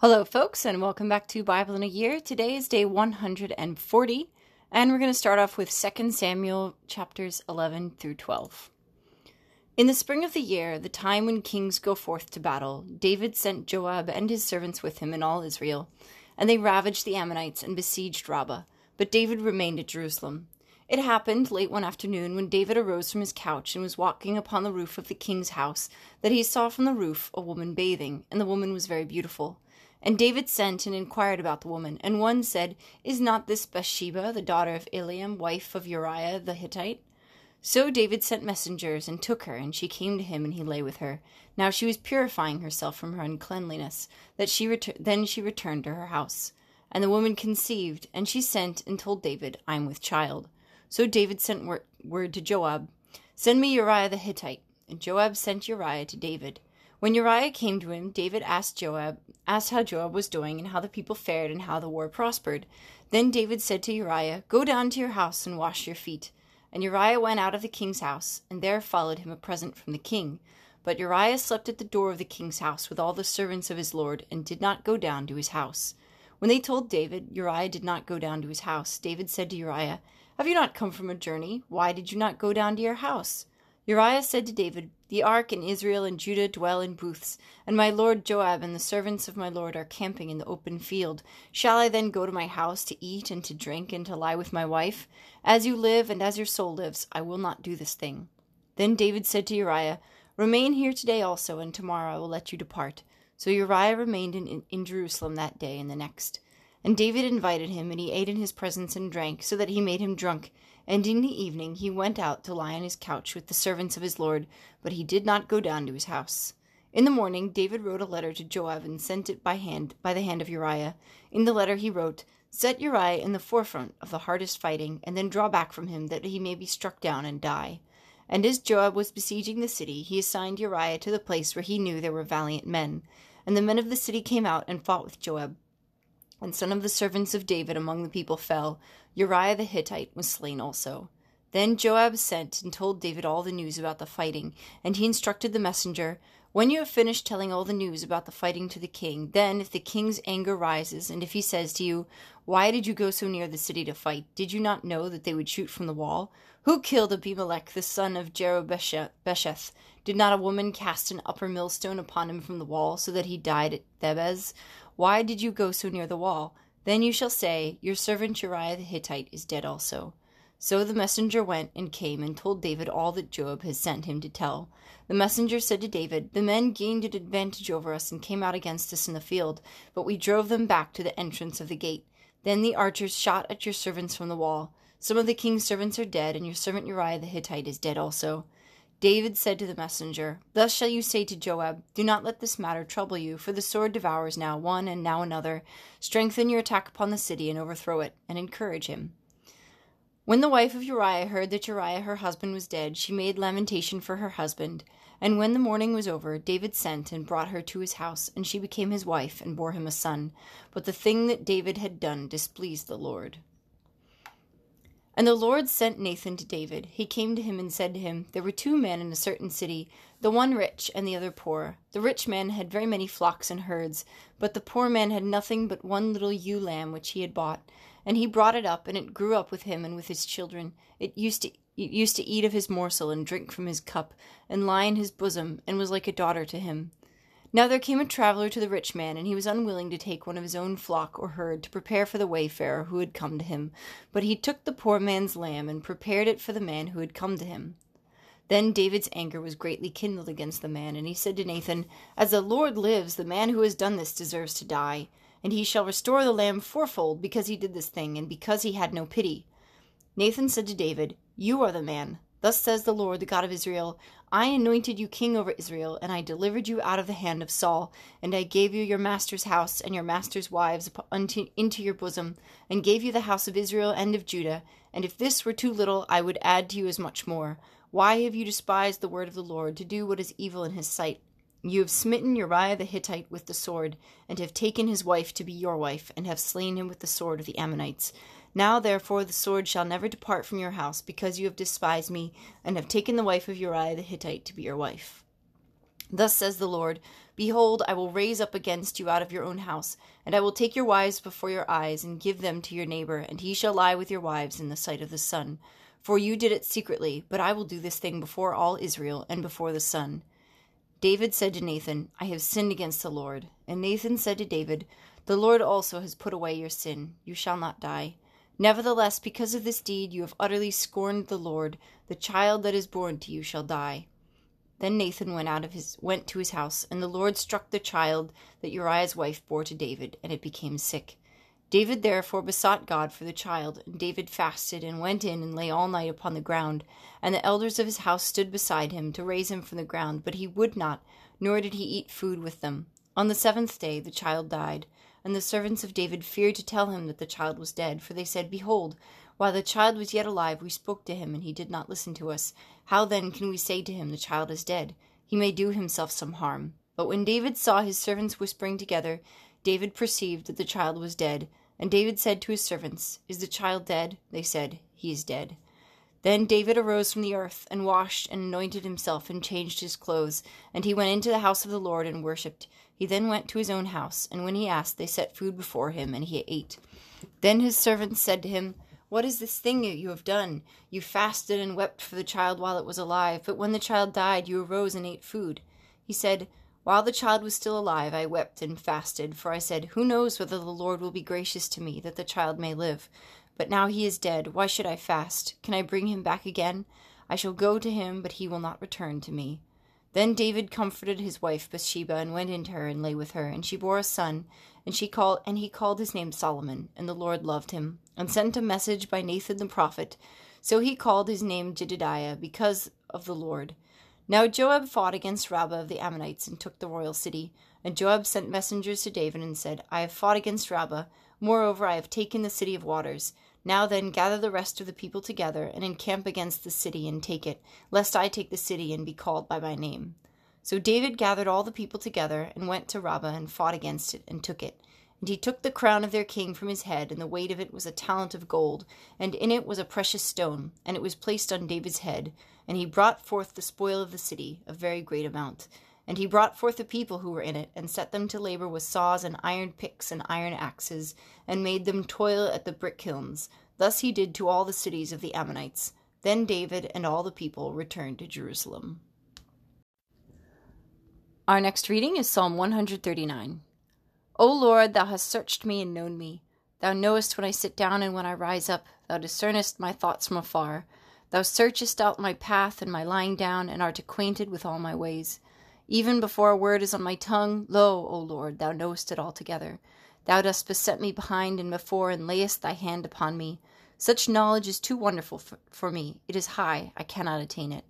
Hello, folks, and welcome back to Bible in a Year. Today is day 140, and we're going to start off with 2 Samuel chapters 11 through 12. In the spring of the year, the time when kings go forth to battle, David sent Joab and his servants with him and all Israel, and they ravaged the Ammonites and besieged Rabbah. But David remained at Jerusalem. It happened late one afternoon when David arose from his couch and was walking upon the roof of the king's house that he saw from the roof a woman bathing, and the woman was very beautiful. And David sent and inquired about the woman. And one said, Is not this Bathsheba, the daughter of Eliam, wife of Uriah the Hittite? So David sent messengers and took her, and she came to him, and he lay with her. Now she was purifying herself from her uncleanliness. That she then she returned to her house. And the woman conceived, and she sent and told David, I am with child. So David sent wor- word to Joab, Send me Uriah the Hittite. And Joab sent Uriah to David. When Uriah came to him, David asked Joab, asked how Joab was doing, and how the people fared, and how the war prospered. Then David said to Uriah, Go down to your house and wash your feet. And Uriah went out of the king's house, and there followed him a present from the king. But Uriah slept at the door of the king's house with all the servants of his lord, and did not go down to his house. When they told David, Uriah did not go down to his house. David said to Uriah, Have you not come from a journey? Why did you not go down to your house? Uriah said to David, The ark and Israel and Judah dwell in booths, and my lord Joab and the servants of my lord are camping in the open field. Shall I then go to my house to eat and to drink and to lie with my wife? As you live and as your soul lives, I will not do this thing. Then David said to Uriah, Remain here today also, and tomorrow I will let you depart. So Uriah remained in, in Jerusalem that day and the next. And David invited him, and he ate in his presence and drank, so that he made him drunk. And in the evening he went out to lie on his couch with the servants of his lord, but he did not go down to his house. In the morning David wrote a letter to Joab and sent it by hand by the hand of Uriah. In the letter he wrote, Set Uriah in the forefront of the hardest fighting, and then draw back from him, that he may be struck down and die. And as Joab was besieging the city, he assigned Uriah to the place where he knew there were valiant men. And the men of the city came out and fought with Joab. And some of the servants of David among the people fell. Uriah the Hittite was slain also. Then Joab sent and told David all the news about the fighting, and he instructed the messenger, When you have finished telling all the news about the fighting to the king, then if the king's anger rises, and if he says to you, Why did you go so near the city to fight? Did you not know that they would shoot from the wall? Who killed Abimelech the son of Jerubbesheth? Did not a woman cast an upper millstone upon him from the wall, so that he died at Thebez? Why did you go so near the wall? Then you shall say, Your servant Uriah the Hittite is dead also. So the messenger went and came and told David all that Joab had sent him to tell. The messenger said to David, The men gained an advantage over us and came out against us in the field, but we drove them back to the entrance of the gate. Then the archers shot at your servants from the wall. Some of the king's servants are dead, and your servant Uriah the Hittite is dead also. David said to the messenger, Thus shall you say to Joab, Do not let this matter trouble you, for the sword devours now one and now another. Strengthen your attack upon the city and overthrow it, and encourage him. When the wife of Uriah heard that Uriah her husband was dead, she made lamentation for her husband. And when the mourning was over, David sent and brought her to his house, and she became his wife and bore him a son. But the thing that David had done displeased the Lord. And the Lord sent Nathan to David. He came to him and said to him, There were two men in a certain city, the one rich and the other poor. The rich man had very many flocks and herds, but the poor man had nothing but one little ewe lamb which he had bought. And he brought it up, and it grew up with him and with his children. It used to it used to eat of his morsel and drink from his cup, and lie in his bosom, and was like a daughter to him. Now there came a traveller to the rich man, and he was unwilling to take one of his own flock or herd to prepare for the wayfarer who had come to him. But he took the poor man's lamb and prepared it for the man who had come to him. Then David's anger was greatly kindled against the man, and he said to Nathan, As the Lord lives, the man who has done this deserves to die, and he shall restore the lamb fourfold because he did this thing, and because he had no pity. Nathan said to David, You are the man. Thus says the Lord, the God of Israel I anointed you king over Israel, and I delivered you out of the hand of Saul, and I gave you your master's house and your master's wives into your bosom, and gave you the house of Israel and of Judah. And if this were too little, I would add to you as much more. Why have you despised the word of the Lord, to do what is evil in his sight? You have smitten Uriah the Hittite with the sword, and have taken his wife to be your wife, and have slain him with the sword of the Ammonites. Now therefore the sword shall never depart from your house, because you have despised me, and have taken the wife of Uriah the Hittite to be your wife. Thus says the Lord Behold, I will raise up against you out of your own house, and I will take your wives before your eyes, and give them to your neighbor, and he shall lie with your wives in the sight of the sun. For you did it secretly, but I will do this thing before all Israel, and before the sun. David said to Nathan, I have sinned against the Lord. And Nathan said to David, The Lord also has put away your sin. You shall not die. Nevertheless, because of this deed, you have utterly scorned the Lord. The child that is born to you shall die. Then Nathan went out of his went to his house, and the Lord struck the child that Uriah's wife bore to David, and it became sick. David therefore besought God for the child, and David fasted and went in and lay all night upon the ground. And the elders of his house stood beside him to raise him from the ground, but he would not, nor did he eat food with them. On the seventh day the child died, and the servants of David feared to tell him that the child was dead, for they said, Behold, while the child was yet alive, we spoke to him, and he did not listen to us. How then can we say to him, The child is dead? He may do himself some harm. But when David saw his servants whispering together, David perceived that the child was dead. And David said to his servants, Is the child dead? They said, He is dead. Then David arose from the earth, and washed, and anointed himself, and changed his clothes. And he went into the house of the Lord, and worshipped. He then went to his own house, and when he asked, they set food before him, and he ate. Then his servants said to him, what is this thing that you have done? You fasted and wept for the child while it was alive, but when the child died, you arose and ate food. He said, While the child was still alive, I wept and fasted, for I said, Who knows whether the Lord will be gracious to me, that the child may live? But now he is dead. Why should I fast? Can I bring him back again? I shall go to him, but he will not return to me. Then David comforted his wife Bathsheba, and went in to her and lay with her, and she bore a son, and she called and he called his name Solomon, and the Lord loved him, and sent a message by Nathan the prophet. So he called his name Jedidiah, because of the Lord. Now Joab fought against Rabbah of the Ammonites, and took the royal city. And Joab sent messengers to David, and said, I have fought against Rabbah. Moreover, I have taken the city of waters. Now then, gather the rest of the people together, and encamp against the city, and take it, lest I take the city and be called by my name. So David gathered all the people together, and went to Rabbah, and fought against it, and took it. And he took the crown of their king from his head, and the weight of it was a talent of gold, and in it was a precious stone, and it was placed on David's head. And he brought forth the spoil of the city, a very great amount. And he brought forth the people who were in it, and set them to labor with saws and iron picks and iron axes, and made them toil at the brick kilns. Thus he did to all the cities of the Ammonites. Then David and all the people returned to Jerusalem. Our next reading is Psalm 139. O Lord, thou hast searched me and known me. Thou knowest when I sit down and when I rise up. Thou discernest my thoughts from afar. Thou searchest out my path and my lying down, and art acquainted with all my ways. Even before a word is on my tongue, lo, O Lord, thou knowest it altogether. Thou dost beset me behind and before, and layest thy hand upon me. Such knowledge is too wonderful for, for me. It is high, I cannot attain it.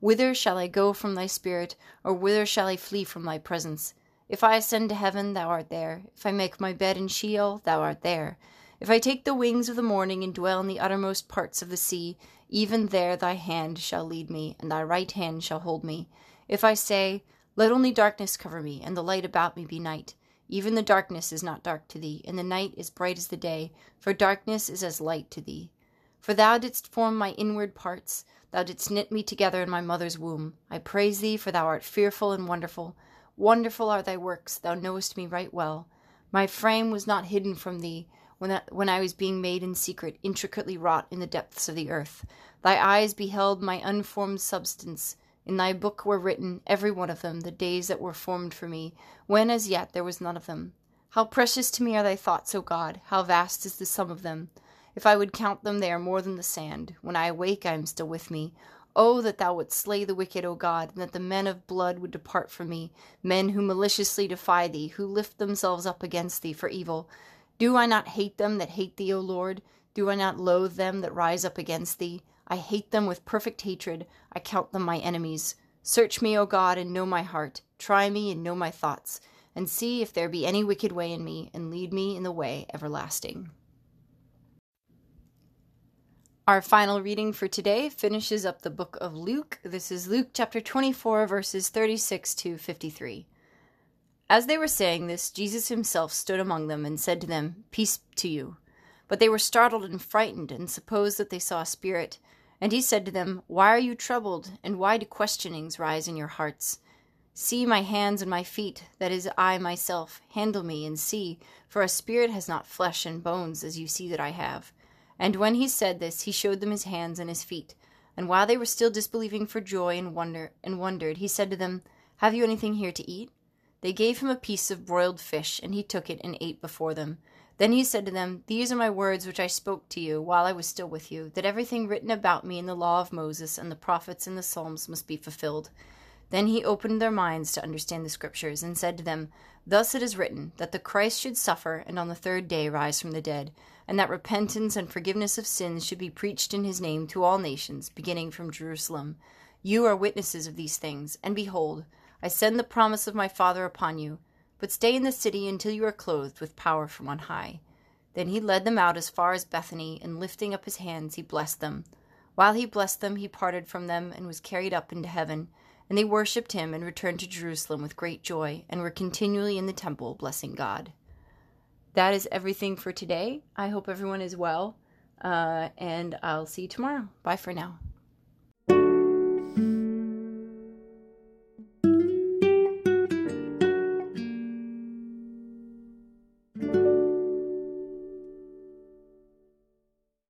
Whither shall I go from thy spirit, or whither shall I flee from thy presence? If I ascend to heaven, thou art there. If I make my bed in Sheol, thou art there. If I take the wings of the morning and dwell in the uttermost parts of the sea, even there thy hand shall lead me, and thy right hand shall hold me. If I say, Let only darkness cover me, and the light about me be night, even the darkness is not dark to thee, and the night is bright as the day, for darkness is as light to thee. For thou didst form my inward parts. Thou didst knit me together in my mother's womb. I praise thee, for thou art fearful and wonderful. Wonderful are thy works, thou knowest me right well. My frame was not hidden from thee when, when I was being made in secret, intricately wrought in the depths of the earth. Thy eyes beheld my unformed substance. In thy book were written, every one of them, the days that were formed for me, when as yet there was none of them. How precious to me are thy thoughts, O God! How vast is the sum of them! If I would count them, they are more than the sand. When I awake, I am still with me. Oh, that thou wouldst slay the wicked, O God, and that the men of blood would depart from me, men who maliciously defy thee, who lift themselves up against thee for evil. Do I not hate them that hate thee, O Lord? Do I not loathe them that rise up against thee? I hate them with perfect hatred. I count them my enemies. Search me, O God, and know my heart. Try me and know my thoughts, and see if there be any wicked way in me, and lead me in the way everlasting. Our final reading for today finishes up the book of Luke. This is Luke chapter 24, verses 36 to 53. As they were saying this, Jesus himself stood among them and said to them, Peace to you. But they were startled and frightened, and supposed that they saw a spirit. And he said to them, Why are you troubled, and why do questionings rise in your hearts? See my hands and my feet, that is I myself. Handle me and see, for a spirit has not flesh and bones, as you see that I have. And when he said this, he showed them his hands and his feet. And while they were still disbelieving for joy and wonder and wondered, he said to them, Have you anything here to eat? They gave him a piece of broiled fish, and he took it and ate before them. Then he said to them, These are my words which I spoke to you while I was still with you, that everything written about me in the law of Moses and the prophets and the Psalms must be fulfilled. Then he opened their minds to understand the Scriptures, and said to them, Thus it is written, that the Christ should suffer, and on the third day rise from the dead, and that repentance and forgiveness of sins should be preached in his name to all nations, beginning from Jerusalem. You are witnesses of these things, and behold, I send the promise of my Father upon you. But stay in the city until you are clothed with power from on high. Then he led them out as far as Bethany, and lifting up his hands, he blessed them. While he blessed them, he parted from them and was carried up into heaven. And they worshipped him and returned to Jerusalem with great joy, and were continually in the temple blessing God. That is everything for today. I hope everyone is well, uh, and I'll see you tomorrow. Bye for now.